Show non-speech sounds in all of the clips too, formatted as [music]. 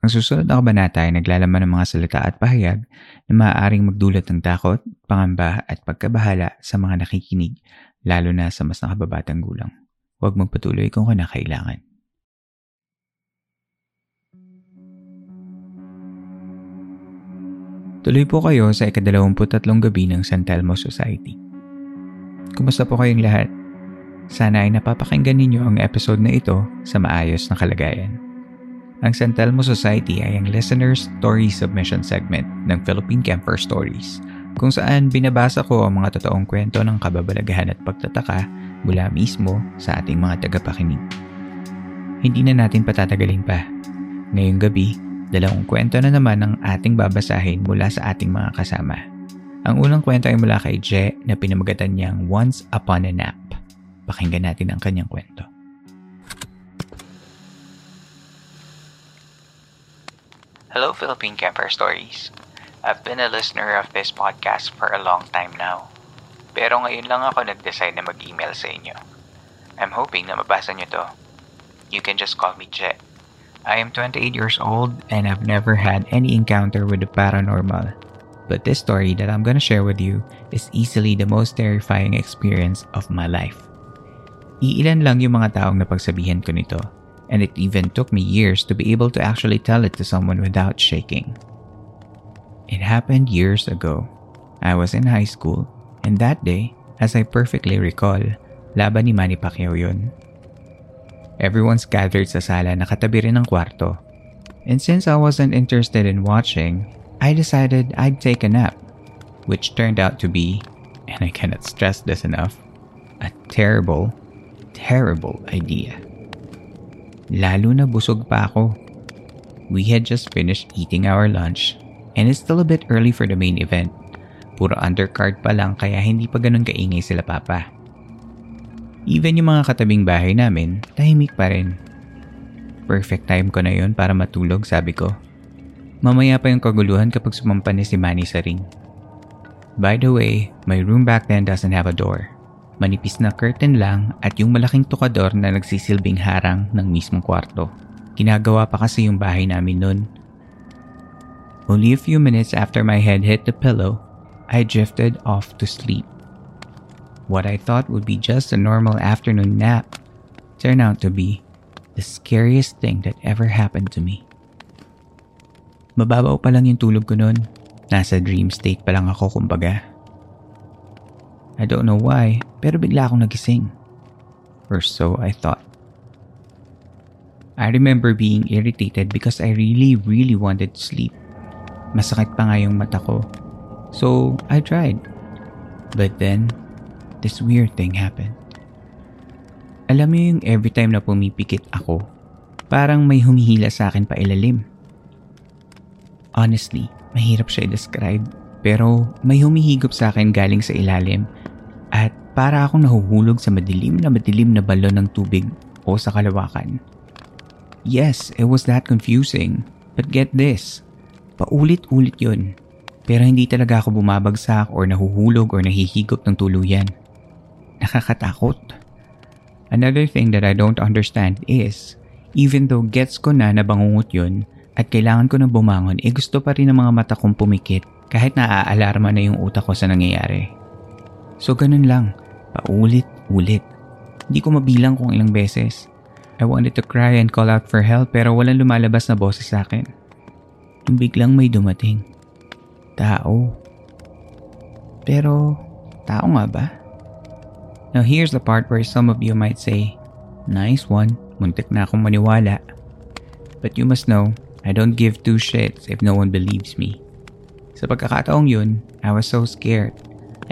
ang susunod na kabanata ay naglalaman ng mga salita at pahayag na maaaring magdulot ng takot, pangamba at pagkabahala sa mga nakikinig, lalo na sa mas nakababatang gulang. Huwag magpatuloy kung kinakailangan. Tuloy po kayo sa ikadalawamputatlong gabi ng San Telmo Society. Kumusta po kayong lahat? Sana ay napapakinggan ninyo ang episode na ito sa maayos na kalagayan. Ang San Telmo Society ay ang listener story submission segment ng Philippine Camper Stories kung saan binabasa ko ang mga totoong kwento ng kababalagahan at pagtataka mula mismo sa ating mga tagapakinig. Hindi na natin patatagalin pa. Ngayong gabi, dalawang kwento na naman ang ating babasahin mula sa ating mga kasama. Ang unang kwento ay mula kay Je na pinamagatan niyang Once Upon a Nap. Pakinggan natin ang kanyang kwento. Hello, Philippine Camper Stories. I've been a listener of this podcast for a long time now. Pero ngayon lang ako nag-decide na mag-email sa inyo. I'm hoping na mabasa nyo to. You can just call me Jet. I am 28 years old and I've never had any encounter with the paranormal. But this story that I'm gonna share with you is easily the most terrifying experience of my life. Iilan lang yung mga taong napagsabihan ko nito and it even took me years to be able to actually tell it to someone without shaking. It happened years ago. I was in high school, and that day, as I perfectly recall, laban ni Manny Pacquiao yun. Everyone's gathered sa sala na katabi rin ng kwarto. And since I wasn't interested in watching, I decided I'd take a nap, which turned out to be, and I cannot stress this enough, a terrible, terrible idea. Lalo na busog pa ako. We had just finished eating our lunch and it's still a bit early for the main event. Puro undercard pa lang kaya hindi pa ganun kaingay sila papa. Even yung mga katabing bahay namin, tahimik pa rin. Perfect time ko na yon para matulog sabi ko. Mamaya pa yung kaguluhan kapag sumampa ni si Manny sa ring. By the way, my room back then doesn't have a door. Manipis na curtain lang at yung malaking tukador na nagsisilbing harang ng mismong kwarto. Ginagawa pa kasi yung bahay namin nun. Only a few minutes after my head hit the pillow, I drifted off to sleep. What I thought would be just a normal afternoon nap turned out to be the scariest thing that ever happened to me. Mababaw pa lang yung tulog ko nun. Nasa dream state pa lang ako kumbaga. I don't know why, pero bigla akong nagising. Or so I thought. I remember being irritated because I really, really wanted to sleep. Masakit pa nga yung mata ko. So, I tried. But then, this weird thing happened. Alam mo yung every time na pumipikit ako, parang may humihila sa akin pa ilalim. Honestly, mahirap siya i-describe. Pero may humihigop sa akin galing sa ilalim at para akong nahuhulog sa madilim na madilim na balon ng tubig o sa kalawakan. Yes, it was that confusing. But get this, paulit-ulit yun. Pero hindi talaga ako bumabagsak or nahuhulog or nahihigop ng tuluyan. Nakakatakot. Another thing that I don't understand is, even though gets ko na nabangungot yun at kailangan ko na bumangon, eh gusto pa rin ng mga mata kong pumikit kahit naaalarma na yung utak ko sa nangyayari. So ganun lang, paulit-ulit. Hindi ko mabilang kung ilang beses. I wanted to cry and call out for help pero walang lumalabas na boses sa akin. Yung biglang may dumating. Tao. Pero, tao nga ba? Now here's the part where some of you might say, Nice one, muntik na akong maniwala. But you must know, I don't give two shits if no one believes me. Sa pagkakataong yun, I was so scared.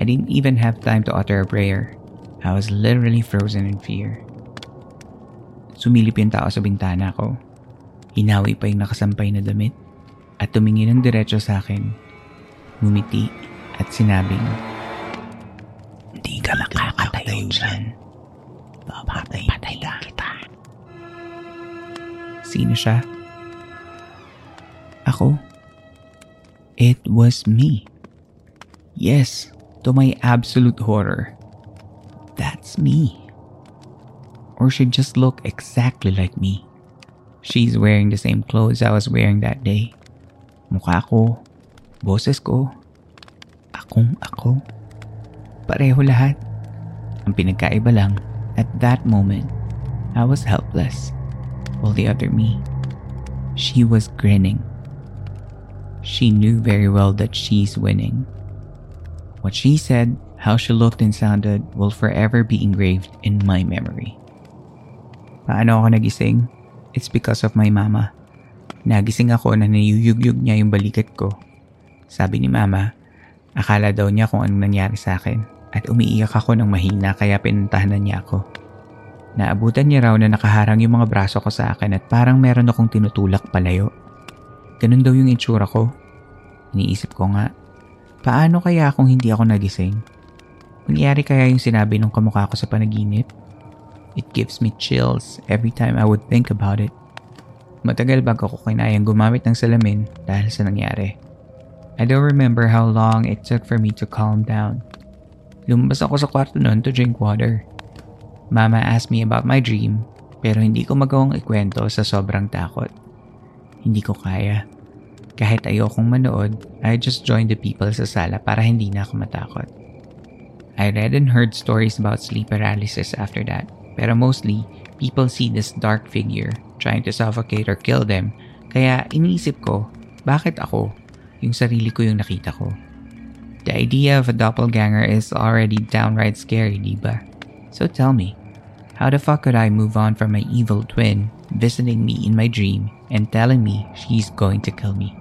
I didn't even have time to utter a prayer. I was literally frozen in fear. Sumilip yung tao sa bintana ko. Hinawi pa yung nakasampay na damit at tumingin ng diretso sa akin. Ngumiti at sinabing, Hindi ka makakatayo dyan. Papatay kita. Sino siya? Ako? It was me. Yes, to my absolute horror. That's me. Or she just looked exactly like me. She's wearing the same clothes I was wearing that day. Mukha ko, boses ko, akong ako. Pareho lahat. Ang pinagkaiba lang, at that moment, I was helpless. While the other me, she was grinning. She knew very well that she's winning. What she said, how she looked and sounded will forever be engraved in my memory. Paano ako nagising? It's because of my mama. Nagising ako na niyuyugyug niya yung balikat ko. Sabi ni mama, akala daw niya kung anong nangyari sa akin at umiiyak ako ng mahina kaya pinuntahan na niya ako. Naabutan niya raw na nakaharang yung mga braso ko sa akin at parang meron akong tinutulak palayo. Ganun daw yung itsura ko. Iniisip ko nga, paano kaya kung hindi ako nagising? Nangyari kaya yung sinabi ng kamukha ko sa panaginip? It gives me chills every time I would think about it. Matagal bago ko kinayang gumamit ng salamin dahil sa nangyari. I don't remember how long it took for me to calm down. Lumabas ako sa kwarto noon to drink water. Mama asked me about my dream pero hindi ko magawang ikwento sa sobrang takot. Hindi ko kaya. Kahit ayokong manood, I just joined the people sa sala para hindi na ako matakot. I read and heard stories about sleep paralysis after that, pero mostly, people see this dark figure trying to suffocate or kill them, kaya iniisip ko, bakit ako? Yung sarili ko yung nakita ko. The idea of a doppelganger is already downright scary, diba? So tell me, how the fuck could I move on from my evil twin visiting me in my dream and telling me she's going to kill me?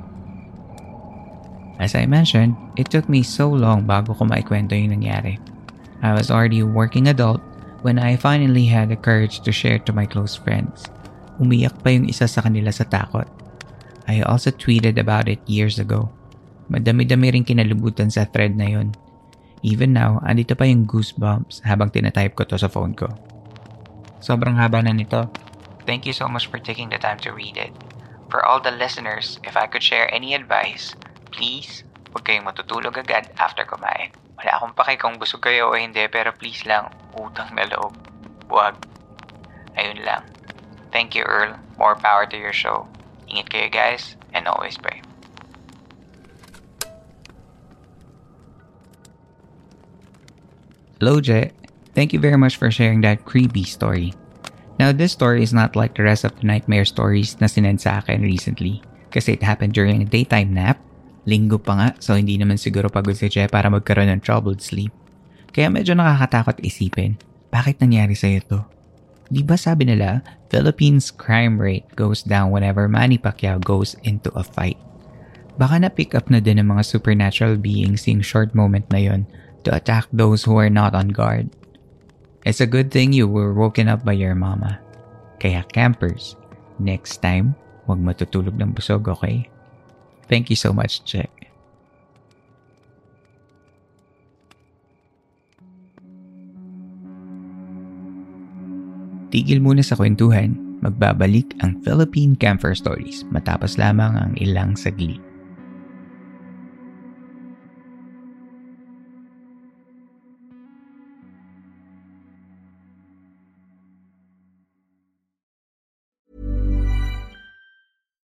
As I mentioned, it took me so long bago ko maikwento yung nangyari. I was already a working adult when I finally had the courage to share to my close friends. Umiyak pa yung isa sa kanila sa takot. I also tweeted about it years ago. Madami-dami rin kinalibutan sa thread na yun. Even now, andito pa yung goosebumps habang tinatype ko to sa phone ko. Sobrang haba na nito. Thank you so much for taking the time to read it. For all the listeners, if I could share any advice, please, huwag kayong matutulog agad after kumain. Wala akong pake kung busog kayo o hindi, pero please lang, utang na loob. Huwag. Ayun lang. Thank you, Earl. More power to your show. Ingat kayo guys, and always pray. Hello, Jet. Thank you very much for sharing that creepy story. Now, this story is not like the rest of the nightmare stories na sinend sa akin recently kasi it happened during a daytime nap. Linggo pa nga, so hindi naman siguro pagod si Jet para magkaroon ng troubled sleep. Kaya medyo nakakatakot isipin, bakit nangyari sa'yo to? Di ba sabi nila, Philippines crime rate goes down whenever Manny Pacquiao goes into a fight. Baka na-pick up na din ng mga supernatural beings yung short moment na yon to attack those who are not on guard. It's a good thing you were woken up by your mama. Kaya campers, next time, huwag matutulog ng busog, okay? Thank you so much, Check. Tigil muna sa kwentuhan, magbabalik ang Philippine Camper Stories matapos lamang ang ilang saglit.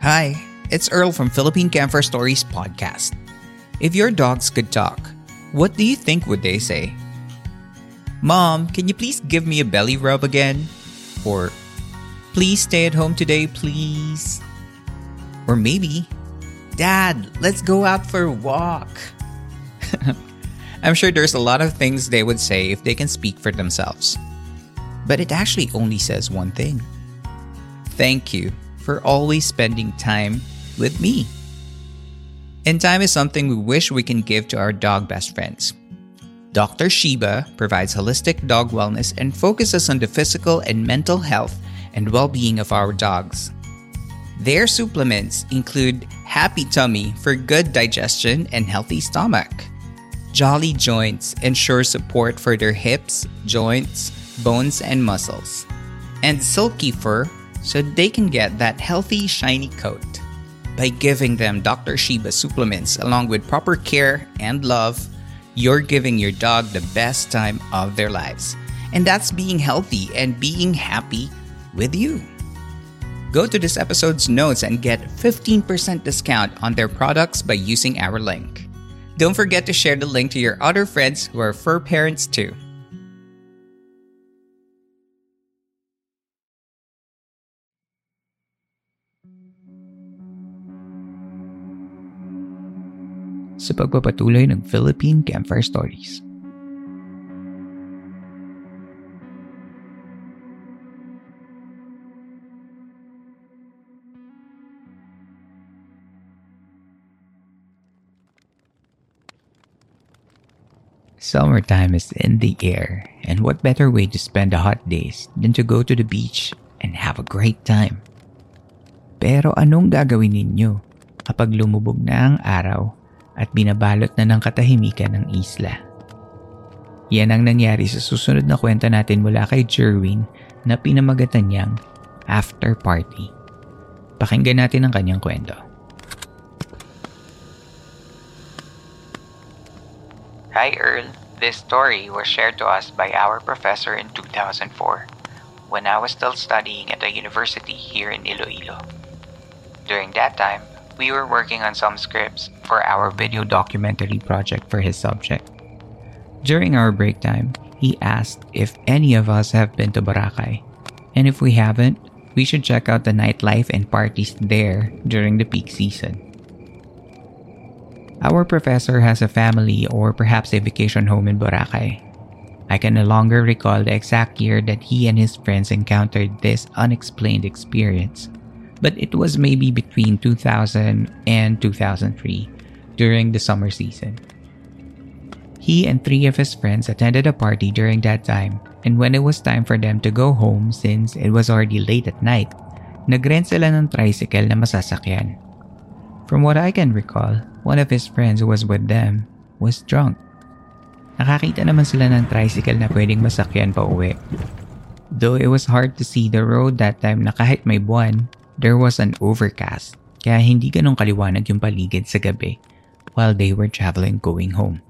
Hi, it's Earl from Philippine Camper Stories podcast. If your dogs could talk, what do you think would they say? Mom, can you please give me a belly rub again? Or please stay at home today, please? Or maybe, Dad, let's go out for a walk. [laughs] I'm sure there's a lot of things they would say if they can speak for themselves. But it actually only says one thing. Thank you for always spending time with me. And time is something we wish we can give to our dog best friends. Dr. Sheba provides holistic dog wellness and focuses on the physical and mental health and well being of our dogs. Their supplements include Happy Tummy for good digestion and healthy stomach. Jolly Joints ensure support for their hips, joints, bones, and muscles. And Silky Fur so they can get that healthy, shiny coat. By giving them Dr. Sheba supplements along with proper care and love, you're giving your dog the best time of their lives. And that's being healthy and being happy with you. Go to this episode's notes and get 15% discount on their products by using our link. Don't forget to share the link to your other friends who are fur parents too. Sa pagpapatuloy ng Philippine Campfire Stories. Summertime is in the air, and what better way to spend the hot days than to go to the beach and have a great time? Pero anong gagawin ninyo kapag lumubog na ang araw at binabalot na ng katahimikan ng isla? Yan ang nangyari sa susunod na kwento natin mula kay Jerwin na pinamagatan niyang After Party. Pakinggan natin ang kanyang kwento. Hi Earl, this story was shared to us by our professor in 2004 when I was still studying at a university here in Iloilo. During that time, we were working on some scripts for our video documentary project for his subject. During our break time, he asked if any of us have been to Boracay, and if we haven't, we should check out the nightlife and parties there during the peak season. Our professor has a family or perhaps a vacation home in Boracay. I can no longer recall the exact year that he and his friends encountered this unexplained experience, but it was maybe between 2000 and 2003 during the summer season. He and three of his friends attended a party during that time, and when it was time for them to go home since it was already late at night, nagrent sila ng tricycle na masasakyan. From what I can recall, one of his friends who was with them was drunk. Nakakita naman sila ng tricycle na pwedeng masakyan pa uwi. Though it was hard to see the road that time na kahit may buwan, there was an overcast kaya hindi ganong kaliwanag yung paligid sa gabi while they were traveling going home.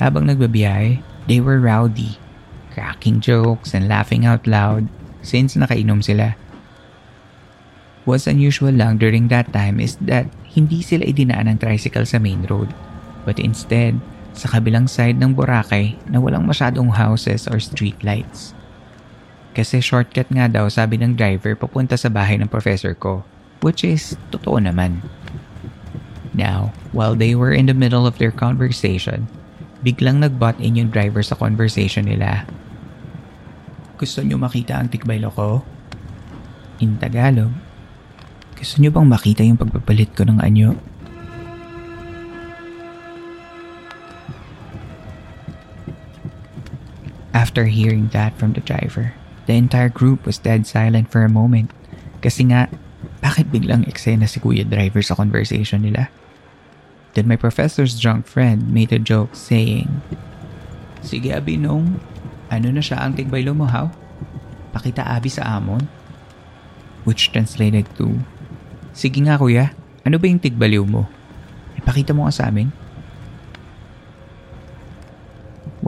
Habang nagbabiyahe, they were rowdy, cracking jokes and laughing out loud since nakainom sila. What's unusual lang during that time is that hindi sila idinaan ng tricycle sa main road, but instead, sa kabilang side ng Boracay na walang masyadong houses or street lights. Kasi shortcut nga daw sabi ng driver papunta sa bahay ng professor ko, which is totoo naman. Now, while they were in the middle of their conversation, biglang nag-butt in yung driver sa conversation nila. Gusto nyo makita ang tikbaylo ko? In Tagalog, gusto nyo bang makita yung pagpapalit ko ng anyo? After hearing that from the driver, the entire group was dead silent for a moment. Kasi nga, bakit biglang eksena si Kuya Driver sa conversation nila? Then my professor's drunk friend made a joke saying, Sige Abinong, ano na siya ang tigbaylo mo how? Pakita abi sa amon? Which translated to, Sige nga kuya, ano ba yung tigbaliw mo? Ipakita mo nga sa amin.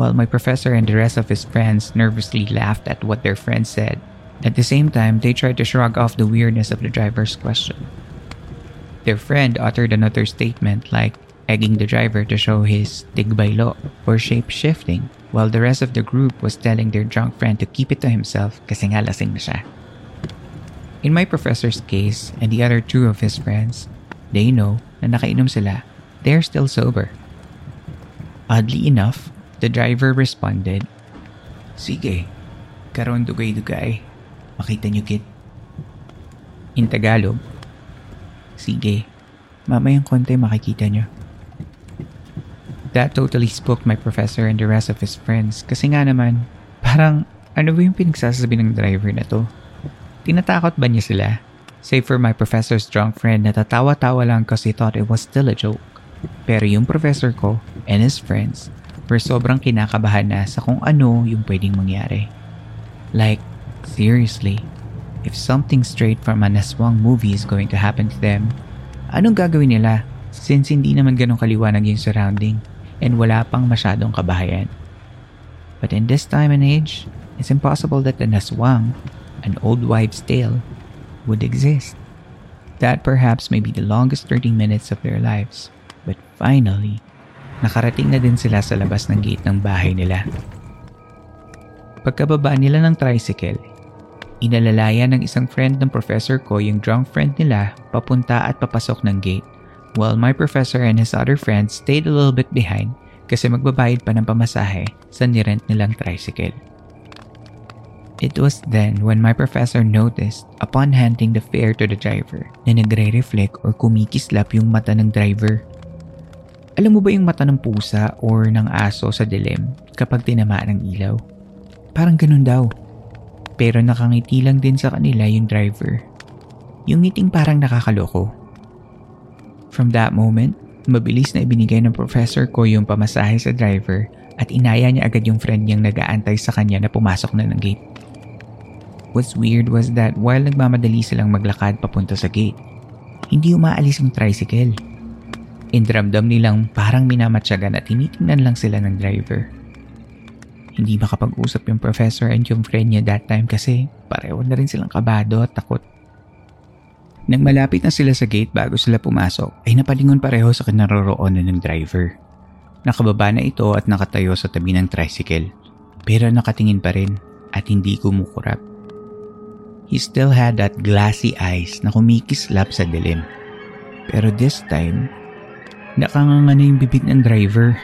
While my professor and the rest of his friends nervously laughed at what their friend said, at the same time they tried to shrug off the weirdness of the driver's question. Their friend uttered another statement like egging the driver to show his tigbaylo or shape shifting, while the rest of the group was telling their drunk friend to keep it to himself kasi nga lasing na siya. In my professor's case and the other two of his friends, they know na nakainom sila. They're still sober. Oddly enough, the driver responded, Sige, karon dugay-dugay. Makita niyo kit. In Tagalog, Sige, mamayang konti makikita niyo. That totally spooked my professor and the rest of his friends kasi nga naman, parang ano ba yung pinagsasabi ng driver na to? Tinatakot ba niya sila? Save for my professor's drunk friend na tatawa-tawa lang kasi thought it was still a joke. Pero yung professor ko and his friends were sobrang kinakabahan na sa kung ano yung pwedeng mangyari. Like, seriously, if something straight from an aswang movie is going to happen to them, anong gagawin nila since hindi naman ganong kaliwanag yung surrounding and wala pang masyadong kabahayan? But in this time and age, it's impossible that an aswang an old wives' tale, would exist. That perhaps may be the longest 30 minutes of their lives. But finally, nakarating na din sila sa labas ng gate ng bahay nila. Pagkababa nila ng tricycle, inalalaya ng isang friend ng professor ko yung drunk friend nila papunta at papasok ng gate while my professor and his other friends stayed a little bit behind kasi magbabayad pa ng pamasahe sa nirent nilang tricycle. It was then when my professor noticed upon handing the fare to the driver na nagre-reflect or kumikislap yung mata ng driver. Alam mo ba yung mata ng pusa or ng aso sa dilim kapag tinamaan ng ilaw? Parang ganun daw. Pero nakangiti lang din sa kanila yung driver. Yung ngiting parang nakakaloko. From that moment, mabilis na ibinigay ng professor ko yung pamasahe sa driver at inaya niya agad yung friend niyang nag-aantay sa kanya na pumasok na ng gate. What's weird was that while nagmamadali silang maglakad papunta sa gate, hindi umaalis yung tricycle. Indramdam nilang parang minamatsyagan at tinitingnan lang sila ng driver. Hindi makapag-usap yung professor and yung friend niya that time kasi pareho na rin silang kabado at takot. Nang malapit na sila sa gate bago sila pumasok ay napalingon pareho sa kinaroroonan ng driver. Nakababa na ito at nakatayo sa tabi ng tricycle pero nakatingin pa rin at hindi kumukurap. He still had that glassy eyes na kumikislap sa dilim. Pero this time, nakanganga na yung bibig ng driver.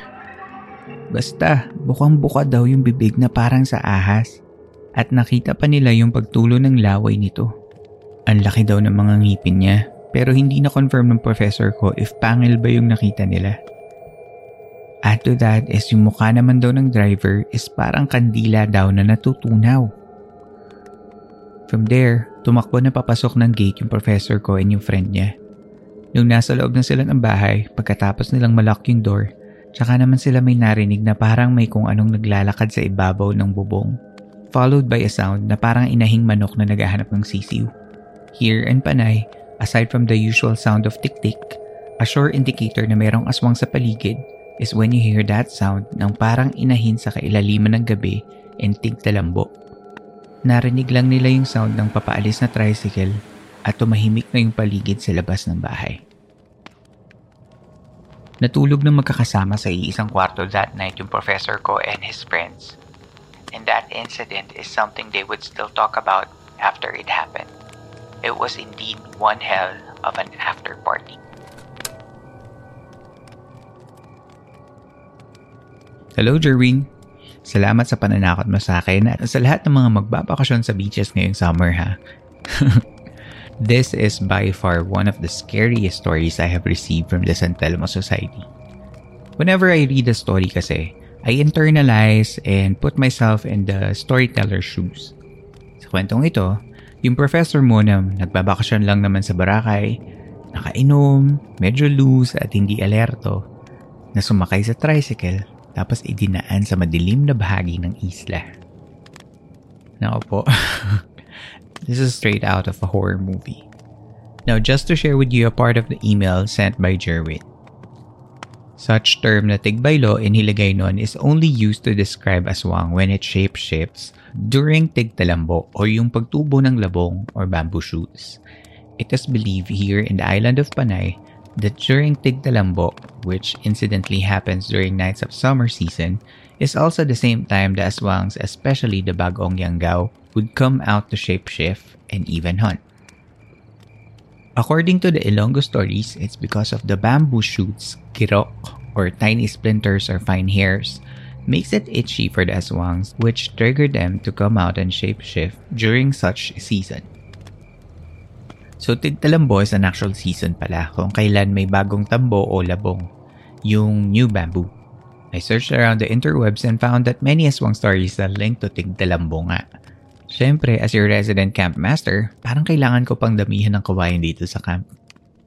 Basta, bukang-buka daw yung bibig na parang sa ahas. At nakita pa nila yung pagtulo ng laway nito. Ang laki daw ng mga ngipin niya, pero hindi na confirm ng professor ko if pangil ba yung nakita nila. Add to that is yung mukha naman daw ng driver is parang kandila daw na natutunaw. From there, tumakbo na papasok ng gate yung professor ko and yung friend niya. Nung nasa loob na sila ng bahay, pagkatapos nilang malock yung door, tsaka naman sila may narinig na parang may kung anong naglalakad sa ibabaw ng bubong. Followed by a sound na parang inahing manok na naghahanap ng sisiw. Here and panay, aside from the usual sound of tik-tik, a sure indicator na merong aswang sa paligid is when you hear that sound ng parang inahin sa kailaliman ng gabi and tigtalambo. Narinig lang nila yung sound ng papaalis na tricycle at tumahimik na yung paligid sa labas ng bahay. Natulog ng magkakasama sa iisang kwarto that night yung professor ko and his friends. And that incident is something they would still talk about after it happened. It was indeed one hell of an after party. Hello, Jerwin. Salamat sa pananakot mo sa akin at sa lahat ng mga magbabakasyon sa beaches ngayong summer ha. [laughs] This is by far one of the scariest stories I have received from the San Telmo Society. Whenever I read a story kasi, I internalize and put myself in the storyteller's shoes. Sa kwentong ito, yung professor mo na nagbabakasyon lang naman sa Boracay, nakainom, medyo loose at hindi alerto, na sumakay sa tricycle tapos idinaan sa madilim na bahagi ng isla. Nako po. [laughs] This is straight out of a horror movie. Now, just to share with you a part of the email sent by Jerwin. Such term na tigbaylo in Hiligaynon is only used to describe aswang when it shape-shifts during tigtalambo or yung pagtubo ng labong or bamboo shoots. It is believed here in the island of Panay that during tigtalambo, which incidentally happens during nights of summer season, is also the same time the aswangs, especially the bagong yanggao, would come out to shapeshift and even hunt. According to the Ilonggo stories, it's because of the bamboo shoots, kirok, or tiny splinters or fine hairs, makes it itchy for the aswangs, which trigger them to come out and shapeshift during such season. So, tigtalambo is an actual season pala kung kailan may bagong tambo o labong, yung new bamboo. I searched around the interwebs and found that many aswang stories are linked to tigtalambo nga. Siyempre, as your resident camp master, parang kailangan ko pang damihan ng kawayan dito sa camp.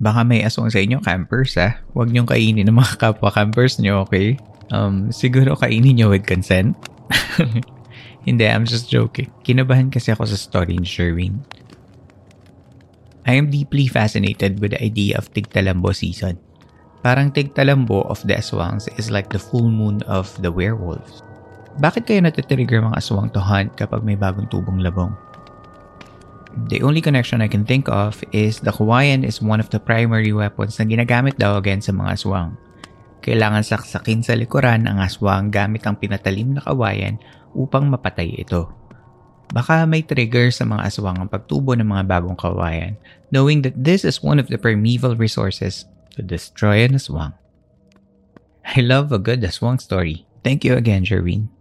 Baka may aswang sa inyo campers ha. Huwag niyong kainin ng mga kapwa campers niyo, okay? Um, siguro kainin niyo with consent. [laughs] Hindi, I'm just joking. Kinabahan kasi ako sa story ni Sherwin. I am deeply fascinated with the idea of Tigtalambo season. Parang Tigtalambo of the aswangs is like the full moon of the werewolves. Bakit kayo natitrigger mga aswang to hunt kapag may bagong tubong labong? The only connection I can think of is the kawayan is one of the primary weapons na ginagamit daw against sa mga aswang. Kailangan saksakin sa likuran ang aswang gamit ang pinatalim na kawayan upang mapatay ito. Baka may trigger sa mga aswang ang pagtubo ng mga bagong kawayan, knowing that this is one of the primeval resources to destroy an aswang. I love a good aswang story. Thank you again, Jerwin.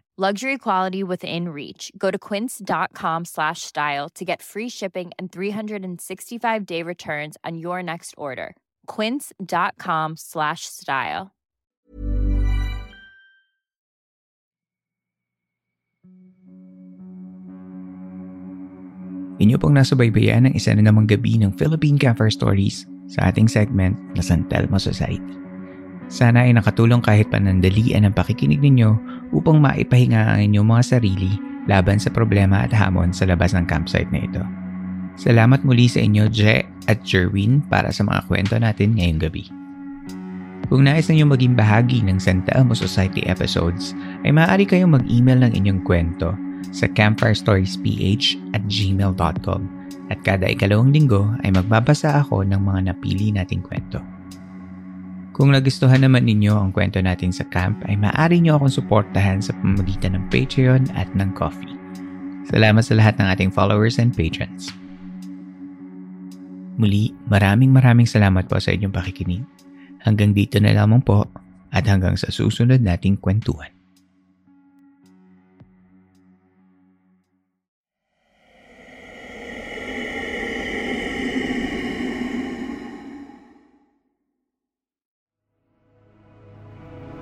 Luxury quality within reach. Go to quince.com slash style to get free shipping and 365 day returns on your next order. Quince.com slash style. Inyo pong nasubaybayan ng isa na namang gabi ng Philippine Campfire Stories sa ating segment na San Telmo Society. Sana ay nakatulong kahit panandalian ang pakikinig ninyo upang maipahinga ang inyong mga sarili laban sa problema at hamon sa labas ng campsite na ito. Salamat muli sa inyo, Je at Jerwin para sa mga kwento natin ngayong gabi. Kung nais ninyo maging bahagi ng Santa Elmo Society episodes, ay maaari kayong mag-email ng inyong kwento sa campfirestoriesph at gmail.com at kada ikalawang linggo ay magbabasa ako ng mga napili nating kwento. Kung nagustuhan naman ninyo ang kwento natin sa camp ay maaari nyo akong suportahan sa pamamagitan ng Patreon at ng Coffee. Salamat sa lahat ng ating followers and patrons. Muli, maraming maraming salamat po sa inyong pakikinig. Hanggang dito na lamang po at hanggang sa susunod nating kwentuhan.